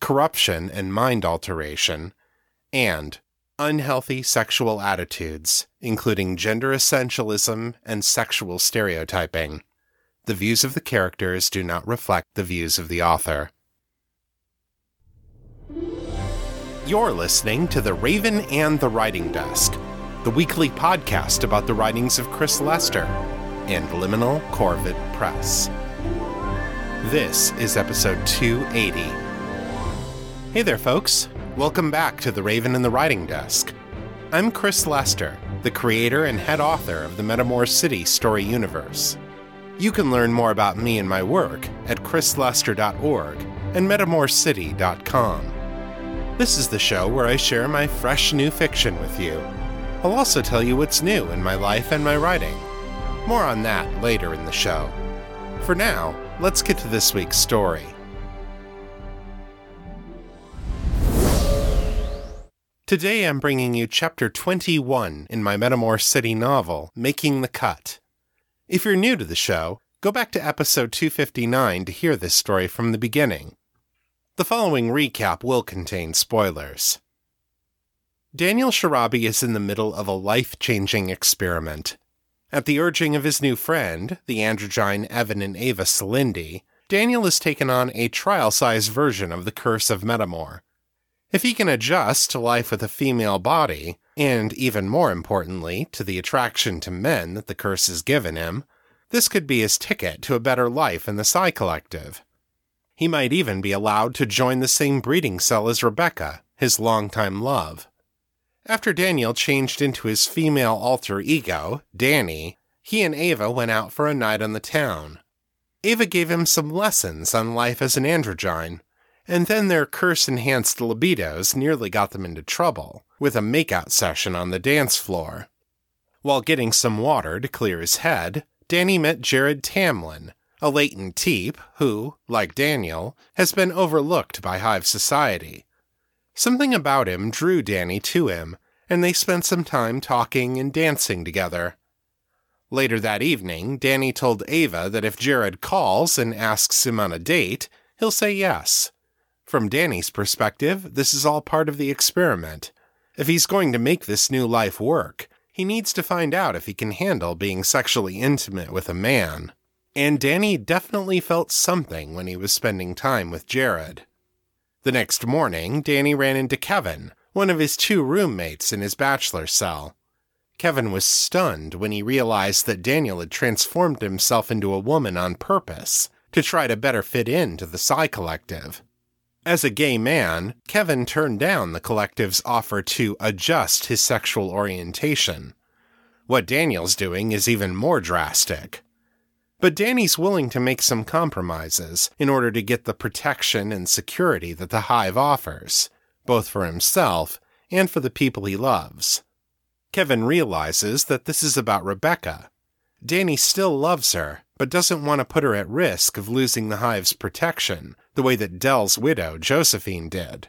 corruption and mind alteration, and unhealthy sexual attitudes, including gender essentialism and sexual stereotyping. The views of the characters do not reflect the views of the author. You're listening to The Raven and the Writing Desk, the weekly podcast about the writings of Chris Lester and Liminal Corvid Press. This is episode 280. Hey there, folks. Welcome back to The Raven and the Writing Desk. I'm Chris Lester, the creator and head author of the Metamor City story universe. You can learn more about me and my work at chrislester.org and metamorcity.com. This is the show where I share my fresh new fiction with you. I'll also tell you what's new in my life and my writing. More on that later in the show. For now, let's get to this week's story. Today I'm bringing you chapter 21 in my Metamor City novel, Making the Cut. If you're new to the show, go back to episode 259 to hear this story from the beginning. The following recap will contain spoilers. Daniel Sharabi is in the middle of a life changing experiment. At the urging of his new friend, the androgyne Evan and Ava Salindi, Daniel has taken on a trial sized version of the Curse of Metamor. If he can adjust to life with a female body, and even more importantly, to the attraction to men that the curse has given him, this could be his ticket to a better life in the Psi Collective. He might even be allowed to join the same breeding cell as Rebecca, his longtime love. After Daniel changed into his female alter ego, Danni, he and Ava went out for a night on the town. Ava gave him some lessons on life as an androgyne, and then their curse enhanced libidos nearly got them into trouble, with a makeout session on the dance floor. While getting some water to clear his head, Danni met Jared Tamlin, a latent teep who, like Daniel, has been overlooked by Hive society. Something about him drew Danni to him, and they spent some time talking and dancing together. Later that evening, Danni told Ava that if Jared calls and asks him on a date, he'll say yes. From Danni's perspective, this is all part of the experiment. If he's going to make this new life work, he needs to find out if he can handle being sexually intimate with a man. And Danni definitely felt something when he was spending time with Jared. The next morning, Danni ran into Kevin, one of his two roommates in his bachelor cell. Kevin was stunned when he realized that Daniel had transformed himself into a woman on purpose to try to better fit in to the Psi Collective. As a gay man, Kevin turned down the collective's offer to adjust his sexual orientation. What Daniel's doing is even more drastic. But Danni's willing to make some compromises in order to get the protection and security that the Hive offers, both for himself and for the people he loves. Kevin realizes that this is about Rebecca. Danni still loves her, but doesn't want to put her at risk of losing the Hive's protection, the way that Dell's widow, Josephine, did.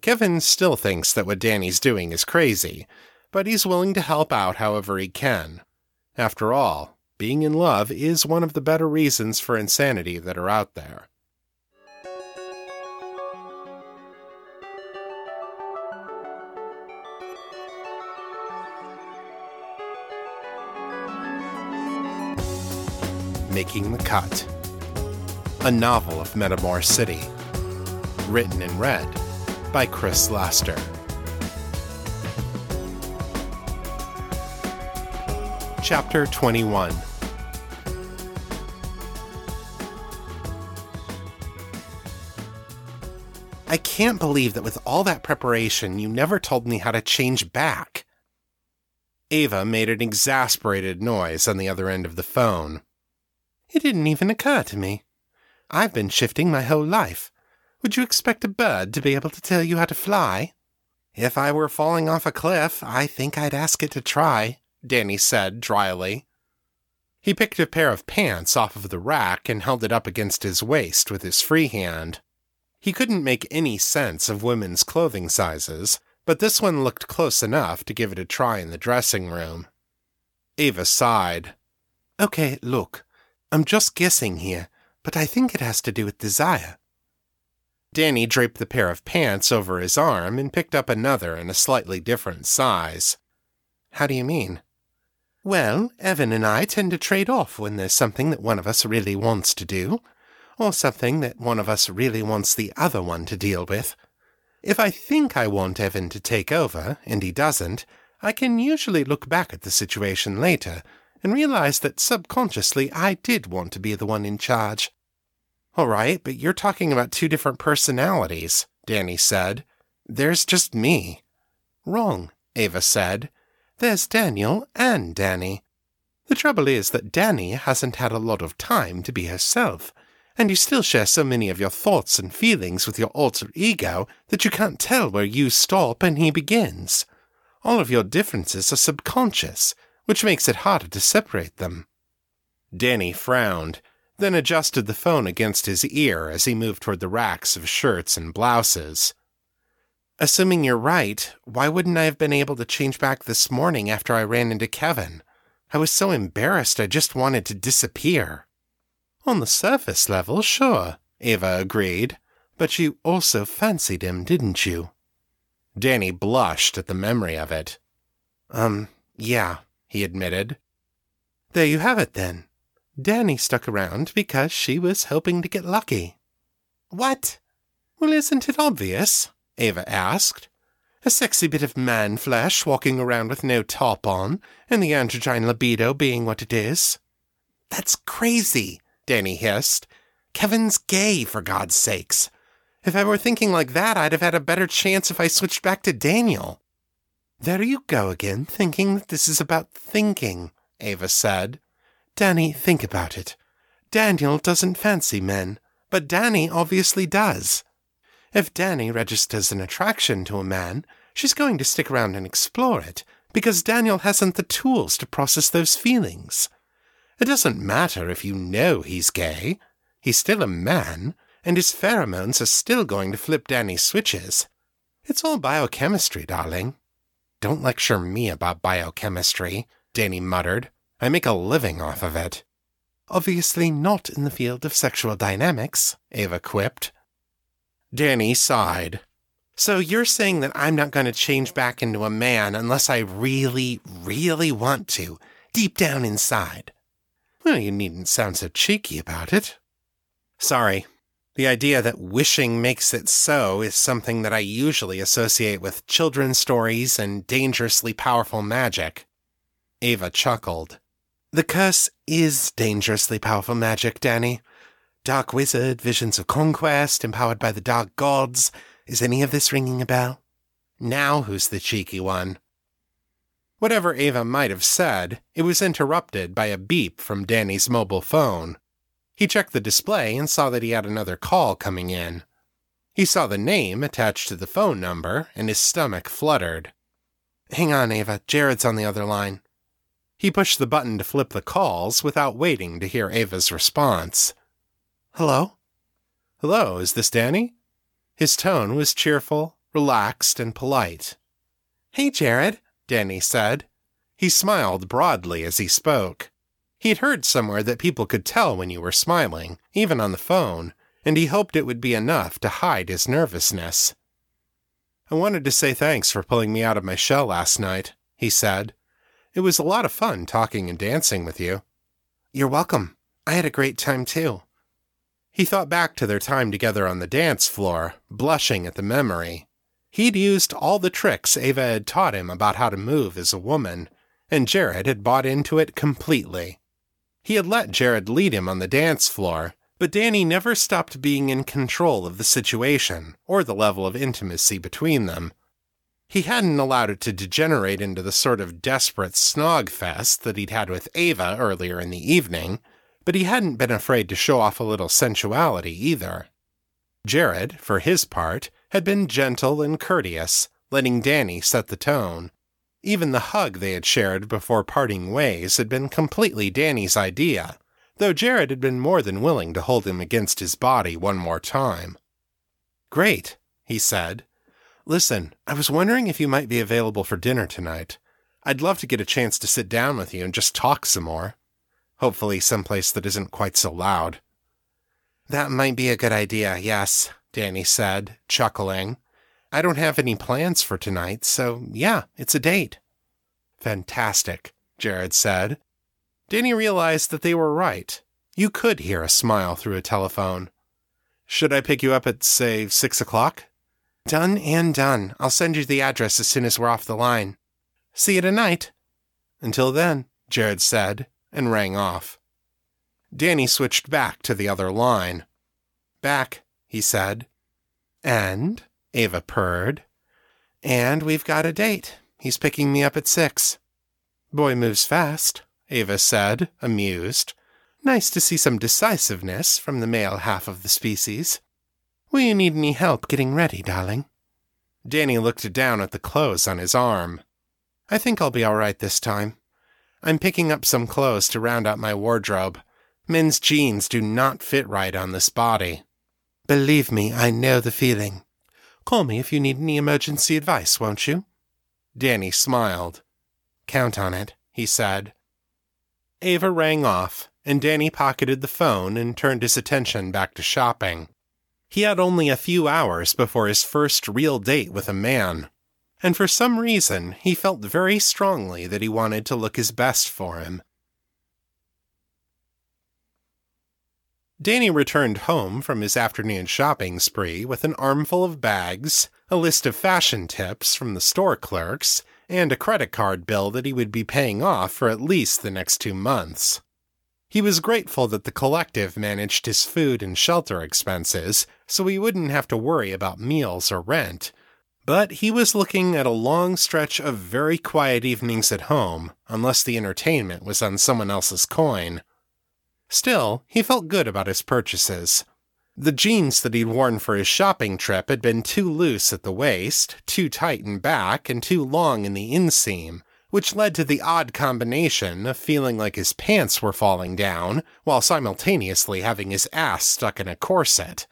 Kevin still thinks that what Danni's doing is crazy, but he's willing to help out however he can. After all, being in love is one of the better reasons for insanity that are out there. Making the Cut, a novel of Metamor City, written and read by Chris Lester. Chapter 21 I can't believe that with all that preparation, you never told me how to change back. Ava made an exasperated noise on the other end of the phone. It didn't even occur to me. I've been shifting my whole life. Would you expect a bird to be able to tell you how to fly? If I were falling off a cliff, I think I'd ask it to try, Danni said dryly. He picked a pair of pants off of the rack and held it up against his waist with his free hand. He couldn't make any sense of women's clothing sizes, but this one looked close enough to give it a try in the dressing room. Ava sighed. Okay, look, I'm just guessing here, but I think it has to do with desire. Danni draped the pair of pants over his arm and picked up another in a slightly different size. How do you mean? Well, Evan and I tend to trade off when there's something that one of us really wants to do, or something that one of us really wants the other one to deal with. If I think I want Evan to take over, and he doesn't, I can usually look back at the situation later and realized that subconsciously I did want to be the one in charge. All right, but you're talking about two different personalities, Danni said. There's just me. Wrong, Ava said. There's Daniel and Danni. The trouble is that Danni hasn't had a lot of time to be herself, and you still share so many of your thoughts and feelings with your alter ego that you can't tell where you stop and he begins. All of your differences are subconscious, which makes it harder to separate them. Danni frowned, then adjusted the phone against his ear as he moved toward the racks of shirts and blouses. Assuming you're right, why wouldn't I have been able to change back this morning after I ran into Kevin? I was so embarrassed I just wanted to disappear. On the surface level, sure, Ava agreed, but you also fancied him, didn't you? Danni blushed at the memory of it. Um, yeah, he admitted. There you have it then. Danni stuck around because she was hoping to get lucky. What? Well, isn't it obvious? Ava asked. A sexy bit of man flesh walking around with no top on, and the androgyne libido being what it is. That's crazy, Danni hissed. Kevin's gay, for God's sakes. If I were thinking like that, I'd have had a better chance if I switched back to Daniel. There you go again, thinking that this is about thinking, Ava said. Danni, think about it. Daniel doesn't fancy men, but Danni obviously does. If Danni registers an attraction to a man, she's going to stick around and explore it, because Daniel hasn't the tools to process those feelings. It doesn't matter if you know he's gay. He's still a man, and his pheromones are still going to flip Danni's switches. It's all biochemistry, darling. Don't lecture me about biochemistry, Danni muttered. I make a living off of it. Obviously not in the field of sexual dynamics, Ava quipped. Danni sighed. So you're saying that I'm not going to change back into a man unless I really, really want to, deep down inside? Well, you needn't sound so cheeky about it. Sorry. The idea that wishing makes it so is something that I usually associate with children's stories and dangerously powerful magic. Ava chuckled. The curse is dangerously powerful magic, Danni. Dark wizard, visions of conquest, empowered by the dark gods. Is any of this ringing a bell? Now who's the cheeky one? Whatever Ava might have said, it was interrupted by a beep from Danni's mobile phone. He checked the display and saw that he had another call coming in. He saw the name attached to the phone number, and his stomach fluttered. Hang on, Ava. Jared's on the other line. He pushed the button to flip the calls without waiting to hear Ava's response. Hello? Hello, is this Danni? His tone was cheerful, relaxed, and polite. Hey, Jared, Danni said. He smiled broadly as he spoke. He'd heard somewhere that people could tell when you were smiling, even on the phone, and he hoped it would be enough to hide his nervousness. I wanted to say thanks for pulling me out of my shell last night, he said. It was a lot of fun talking and dancing with you. You're welcome. I had a great time too. He thought back to their time together on the dance floor, blushing at the memory. He'd used all the tricks Ava had taught him about how to move as a woman, and Jared had bought into it completely. He had let Jared lead him on the dance floor, but Danni never stopped being in control of the situation or the level of intimacy between them. He hadn't allowed it to degenerate into the sort of desperate snog fest that he'd had with Ava earlier in the evening, but he hadn't been afraid to show off a little sensuality either. Jared, for his part, had been gentle and courteous, letting Danni set the tone. Even the hug they had shared before parting ways had been completely Danni's idea, though Jared had been more than willing to hold him against his body one more time. Great, he said. Listen, I was wondering if you might be available for dinner tonight. I'd love to get a chance to sit down with you and just talk some more. Hopefully, someplace that isn't quite so loud. That might be a good idea, yes, Danni said, chuckling. I don't have any plans for tonight, so yeah, it's a date. Fantastic, Jared said. Danni realized that they were right. You could hear a smile through a telephone. Should I pick you up at, say, six o'clock? Done and done. I'll send you the address as soon as we're off the line. See you tonight. Until then, Jared said, and rang off. Danni switched back to the other line. Back, he said. And? Ava purred. And we've got a date. He's picking me up at six. Boy moves fast, Ava said, amused. Nice to see some decisiveness from the male half of the species. Will you need any help getting ready, darling? Danni looked down at the clothes on his arm. I think I'll be all right this time. I'm picking up some clothes to round out my wardrobe. Men's jeans do not fit right on this body. Believe me, I know the feeling. Call me if you need any emergency advice, won't you? Danni smiled. Count on it, he said. Ava rang off, and Danni pocketed the phone and turned his attention back to shopping. He had only a few hours before his first real date with a man, and for some reason he felt very strongly that he wanted to look his best for him. Danni returned home from his afternoon shopping spree with an armful of bags, a list of fashion tips from the store clerks, and a credit card bill that he would be paying off for at least the next two months. He was grateful that the collective managed his food and shelter expenses, so he wouldn't have to worry about meals or rent. But he was looking at a long stretch of very quiet evenings at home, unless the entertainment was on someone else's coin. Still, he felt good about his purchases. The jeans that he'd worn for his shopping trip had been too loose at the waist, too tight in back, and too long in the inseam, which led to the odd combination of feeling like his pants were falling down while simultaneously having his ass stuck in a corset.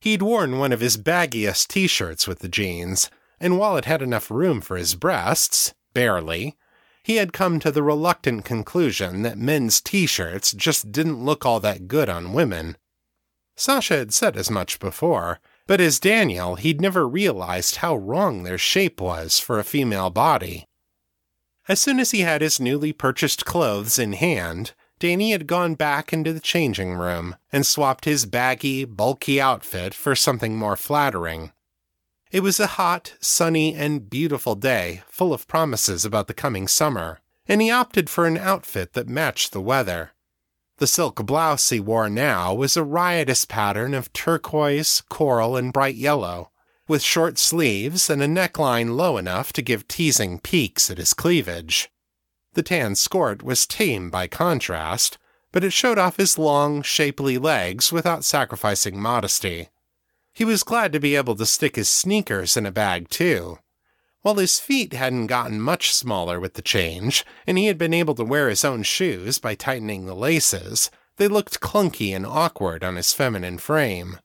He'd worn one of his baggiest t shirts with the jeans, and while it had enough room for his breasts, barely, he had come to the reluctant conclusion that men's t shirts just didn't look all that good on women. Sasha had said as much before, but as Daniel, he'd never realized how wrong their shape was for a female body. As soon as he had his newly purchased clothes in hand, Danni had gone back into the changing room and swapped his baggy, bulky outfit for something more flattering. It was a hot, sunny, and beautiful day, full of promises about the coming summer, and he opted for an outfit that matched the weather. The silk blouse he wore now was a riotous pattern of turquoise, coral, and bright yellow, with short sleeves and a neckline low enough to give teasing peaks at his cleavage. The tan skirt was tame by contrast, but it showed off his long, shapely legs without sacrificing modesty. He was glad to be able to stick his sneakers in a bag, too. While his feet hadn't gotten much smaller with the change, and he had been able to wear his own shoes by tightening the laces, they looked clunky and awkward on his feminine frame.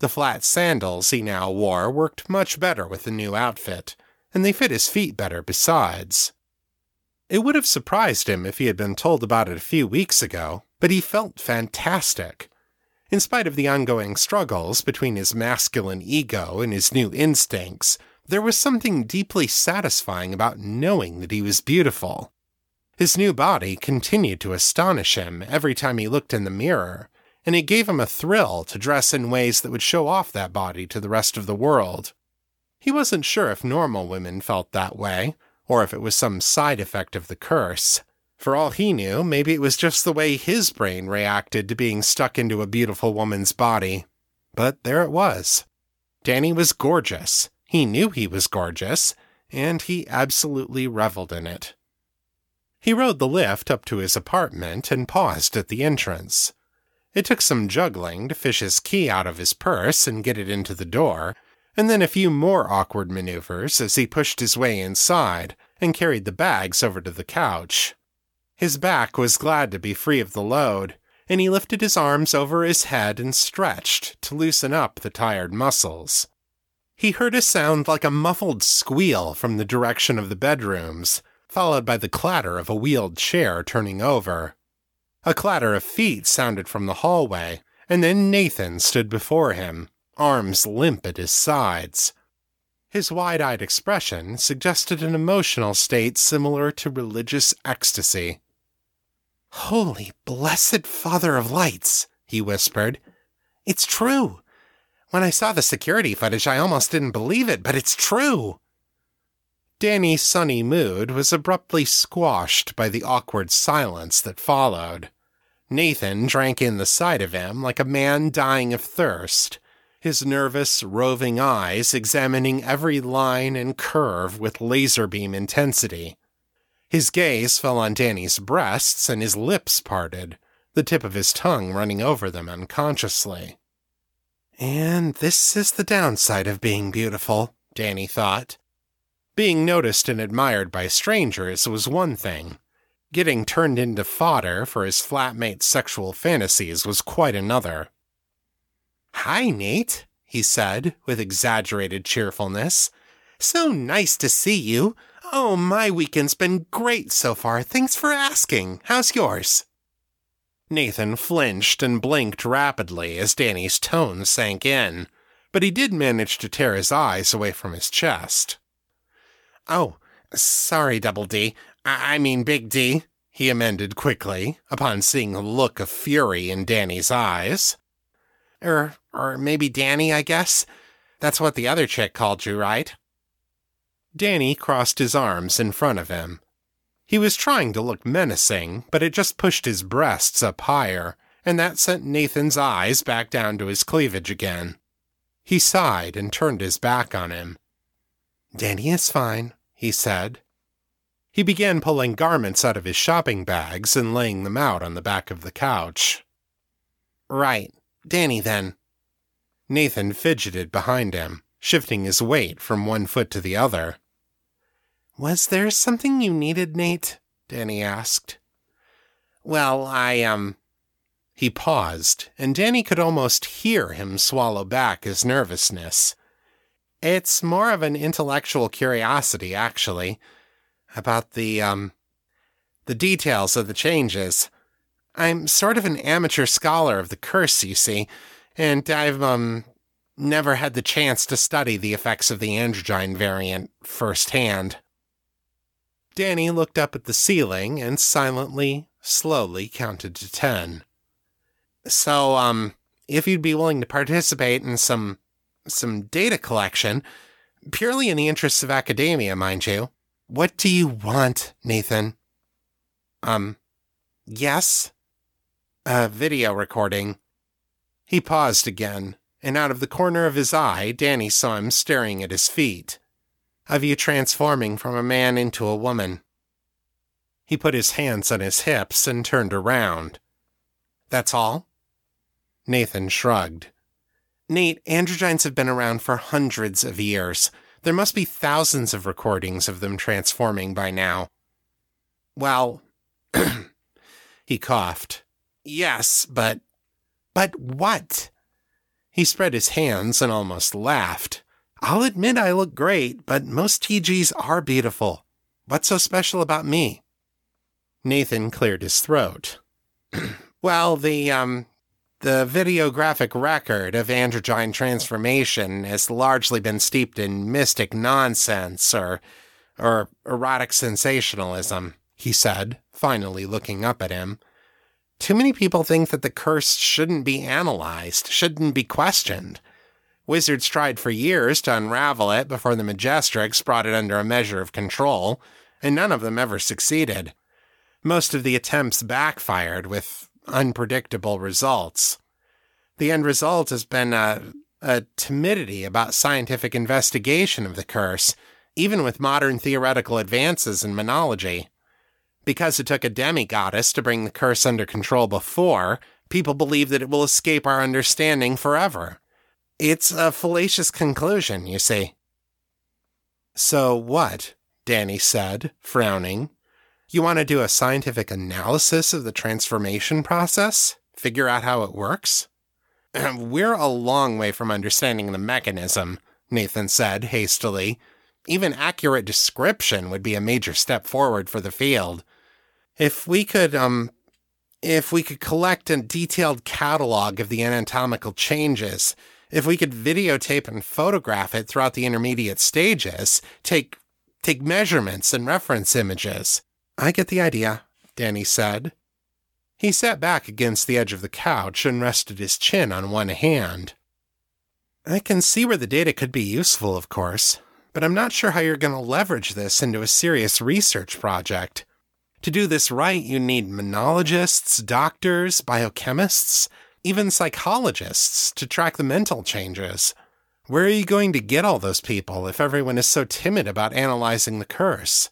The flat sandals he now wore worked much better with the new outfit, and they fit his feet better besides. It would have surprised him if he had been told about it a few weeks ago, but he felt fantastic. In spite of the ongoing struggles between his masculine ego and his new instincts, there was something deeply satisfying about knowing that he was beautiful. His new body continued to astonish him every time he looked in the mirror, and it gave him a thrill to dress in ways that would show off that body to the rest of the world. He wasn't sure if normal women felt that way, or if it was some side effect of the curse. For all he knew, maybe it was just the way his brain reacted to being stuck into a beautiful woman's body. But there it was. Danni was gorgeous. He knew he was gorgeous, and he absolutely reveled in it. He rode the lift up to his apartment and paused at the entrance. It took some juggling to fish his key out of his purse and get it into the door, and then a few more awkward maneuvers as he pushed his way inside and carried the bags over to the couch. His back was glad to be free of the load, and he lifted his arms over his head and stretched to loosen up the tired muscles. He heard a sound like a muffled squeal from the direction of the bedrooms, followed by the clatter of a wheeled chair turning over. A clatter of feet sounded from the hallway, and then Nathan stood before him, arms limp at his sides. His wide eyed expression suggested an emotional state similar to religious ecstasy. Holy blessed Father of Lights, he whispered. It's true. When I saw the security footage, I almost didn't believe it, but it's true. Danni's sunny mood was abruptly squashed by the awkward silence that followed. Nathan drank in the sight of him like a man dying of thirst, his nervous, roving eyes examining every line and curve with laser beam intensity. His gaze fell on Danni's breasts and his lips parted, the tip of his tongue running over them unconsciously. And this is the downside of being beautiful, Danni thought. Being noticed and admired by strangers was one thing. Getting turned into fodder for his flatmate's sexual fantasies was quite another. Hi, Nate, he said with exaggerated cheerfulness. So nice to see you. Oh, my weekend's been great so far. Thanks for asking. How's yours? Nathan flinched and blinked rapidly as Danni's tone sank in, but he did manage to tear his eyes away from his chest. Oh, sorry, Double D. I, I mean Big D, he amended quickly, upon seeing a look of fury in Danni's eyes. Er, or maybe Danni, I guess. That's what the other chick called you, right? Danni crossed his arms in front of him. He was trying to look menacing, but it just pushed his breasts up higher, and that sent Nathan's eyes back down to his cleavage again. He sighed and turned his back on him. Danni is fine, he said. He began pulling garments out of his shopping bags and laying them out on the back of the couch. Right, Danni then. Nathan fidgeted behind him, shifting his weight from one foot to the other. Was there something you needed, Nate? Danni asked. Well, I, um. He paused, and Danni could almost hear him swallow back his nervousness. It's more of an intellectual curiosity, actually, about the, um, the details of the changes. I'm sort of an amateur scholar of the curse, you see, and I've, um, never had the chance to study the effects of the androgyne variant firsthand. Danni looked up at the ceiling and silently, slowly counted to ten. So, um, if you'd be willing to participate in some some data collection, purely in the interests of academia, mind you, what do you want, Nathan? Um, yes? A video recording. He paused again, and out of the corner of his eye, Danni saw him staring at his feet of you transforming from a man into a woman. He put his hands on his hips and turned around. That's all? Nathan shrugged. Nate, androgynes have been around for hundreds of years. There must be thousands of recordings of them transforming by now. Well, he coughed. Yes, but. But what? He spread his hands and almost laughed. I'll admit I look great, but most TGs are beautiful. What's so special about me? Nathan cleared his throat. well, the, um, the videographic record of androgyne transformation has largely been steeped in mystic nonsense or, or erotic sensationalism, he said, finally looking up at him. Too many people think that the curse shouldn't be analyzed, shouldn't be questioned. Wizards tried for years to unravel it before the Majestrix brought it under a measure of control, and none of them ever succeeded. Most of the attempts backfired with unpredictable results. The end result has been a, a timidity about scientific investigation of the curse, even with modern theoretical advances in monology. Because it took a demigoddess to bring the curse under control before, people believe that it will escape our understanding forever. It's a fallacious conclusion, you see. So what? Danni said, frowning. You want to do a scientific analysis of the transformation process? Figure out how it works? We're a long way from understanding the mechanism, Nathan said hastily. Even accurate description would be a major step forward for the field. If we could, um, if we could collect a detailed catalog of the anatomical changes, if we could videotape and photograph it throughout the intermediate stages, take take measurements and reference images. I get the idea, Danni said. He sat back against the edge of the couch and rested his chin on one hand. I can see where the data could be useful, of course, but I'm not sure how you're going to leverage this into a serious research project. To do this right, you need monologists, doctors, biochemists, even psychologists to track the mental changes. Where are you going to get all those people if everyone is so timid about analyzing the curse?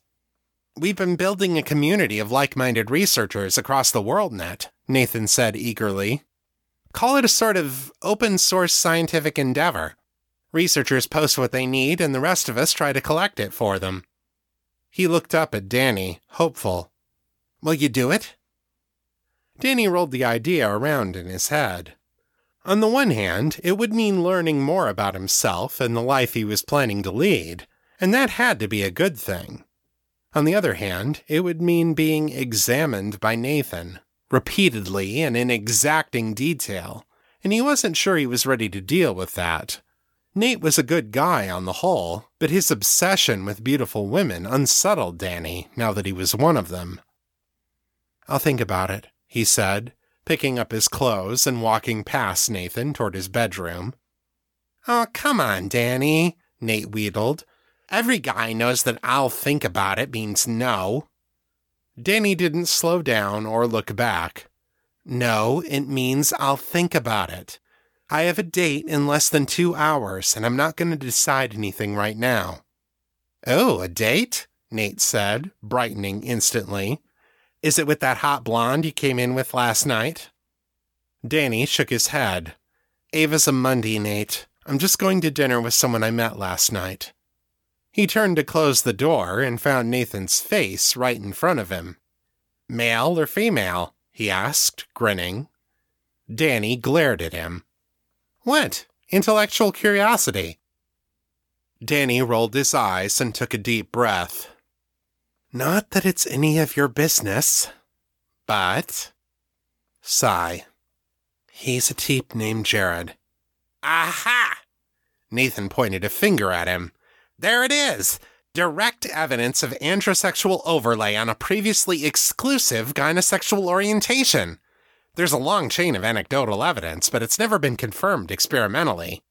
We've been building a community of like minded researchers across the WorldNet, Nathan said eagerly. Call it a sort of open source scientific endeavor. Researchers post what they need, and the rest of us try to collect it for them. He looked up at Danni, hopeful. Will you do it? Danni rolled the idea around in his head. On the one hand, it would mean learning more about himself and the life he was planning to lead, and that had to be a good thing. On the other hand, it would mean being examined by Nathan, repeatedly and in exacting detail, and he wasn't sure he was ready to deal with that. Nate was a good guy on the whole, but his obsession with beautiful women unsettled Danny now that he was one of them. I'll think about it, he said, picking up his clothes and walking past Nathan toward his bedroom. Oh, come on, Danni, Nate wheedled. Every guy knows that I'll think about it means no. Danni didn't slow down or look back. No, it means I'll think about it. I have a date in less than two hours, and I'm not going to decide anything right now. Oh, a date? Nate said, brightening instantly. Is it with that hot blonde you came in with last night? Danni shook his head. Ava's a Monday, Nate. I'm just going to dinner with someone I met last night. He turned to close the door and found Nathan's face right in front of him. Male or female? he asked, grinning. Danni glared at him. What? Intellectual curiosity. Danny rolled his eyes and took a deep breath. Not that it's any of your business, but. Sigh. He's a teep named Jared. Aha! Nathan pointed a finger at him. There it is! Direct evidence of androsexual overlay on a previously exclusive gynosexual orientation. There's a long chain of anecdotal evidence, but it's never been confirmed experimentally.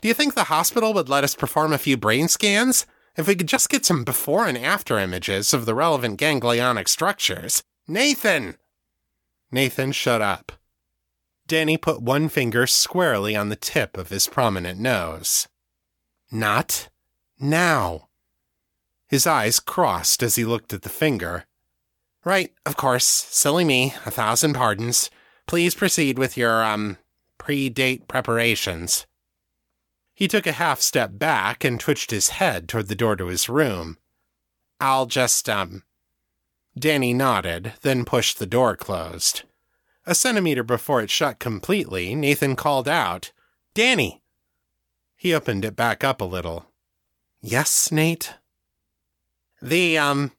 Do you think the hospital would let us perform a few brain scans? If we could just get some before and after images of the relevant ganglionic structures. Nathan! Nathan shut up. Danni put one finger squarely on the tip of his prominent nose. Not now. His eyes crossed as he looked at the finger. Right, of course. Silly me. A thousand pardons. Please proceed with your, um, pre date preparations. He took a half step back and twitched his head toward the door to his room. I'll just, um. Danni nodded, then pushed the door closed. A centimeter before it shut completely, Nathan called out, Danni! He opened it back up a little. Yes, Nate? The, um.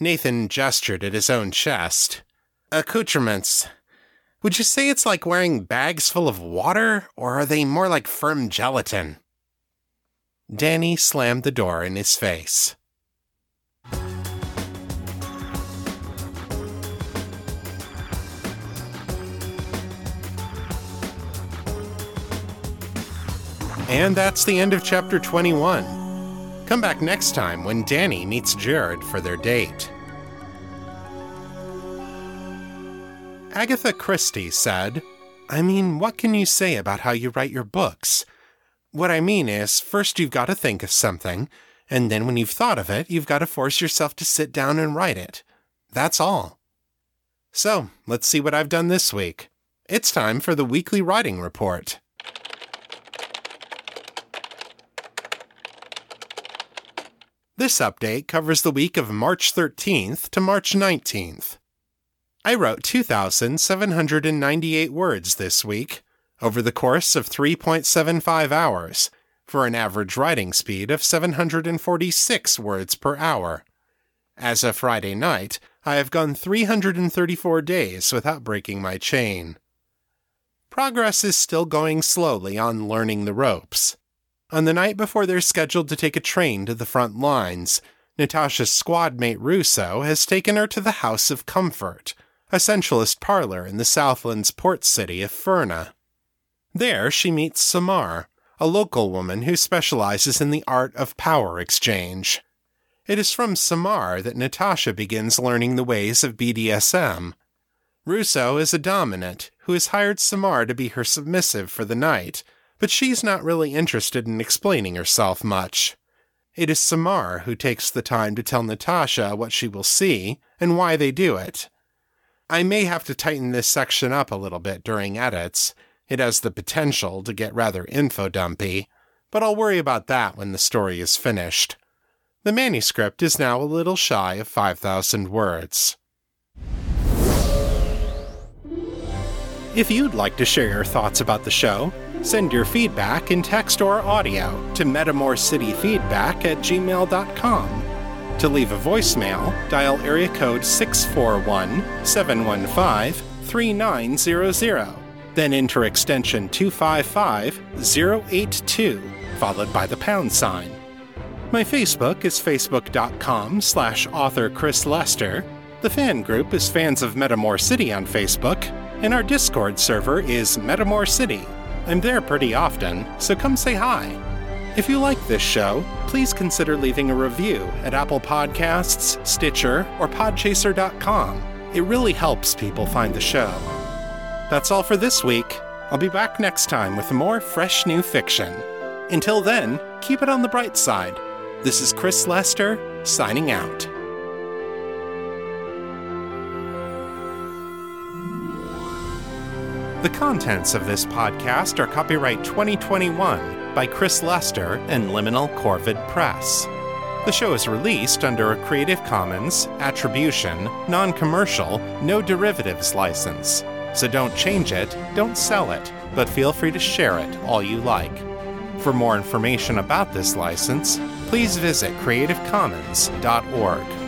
Nathan gestured at his own chest. Accoutrements. Would you say it's like wearing bags full of water, or are they more like firm gelatin? Danni slammed the door in his face. And that's the end of chapter 21. Come back next time when Danni meets Jared for their date. Agatha Christie said, I mean, what can you say about how you write your books? What I mean is, first you've got to think of something, and then when you've thought of it, you've got to force yourself to sit down and write it. That's all. So, let's see what I've done this week. It's time for the weekly writing report. This update covers the week of March 13th to March 19th. I wrote 2,798 words this week, over the course of 3.75 hours, for an average writing speed of 746 words per hour. As of Friday night, I have gone 334 days without breaking my chain. Progress is still going slowly on learning the ropes. On the night before they're scheduled to take a train to the front lines, Natasha's squad mate Russo has taken her to the House of Comfort, a centralist parlor in the Southland's port city of Ferna. There she meets Samar, a local woman who specializes in the art of power exchange. It is from Samar that Natasha begins learning the ways of BDSM. Russo is a dominant who has hired Samar to be her submissive for the night, but she's not really interested in explaining herself much. It is Samar who takes the time to tell Natasha what she will see and why they do it. I may have to tighten this section up a little bit during edits. It has the potential to get rather info dumpy, but I'll worry about that when the story is finished. The manuscript is now a little shy of 5,000 words. If you'd like to share your thoughts about the show, send your feedback in text or audio to metamorcityfeedback at gmail.com. To leave a voicemail, dial area code 641 715 3900, then enter extension 255 082, followed by the pound sign. My Facebook is facebook.com slash author Chris Lester. The fan group is Fans of Metamor City on Facebook, and our Discord server is Metamor City. I'm there pretty often, so come say hi. If you like this show, please consider leaving a review at Apple Podcasts, Stitcher, or Podchaser.com. It really helps people find the show. That's all for this week. I'll be back next time with more fresh new fiction. Until then, keep it on the bright side. This is Chris Lester, signing out. The contents of this podcast are copyright 2021 by Chris Lester and Liminal Corvid Press. The show is released under a Creative Commons Attribution, Non Commercial, No Derivatives license. So don't change it, don't sell it, but feel free to share it all you like. For more information about this license, please visit creativecommons.org.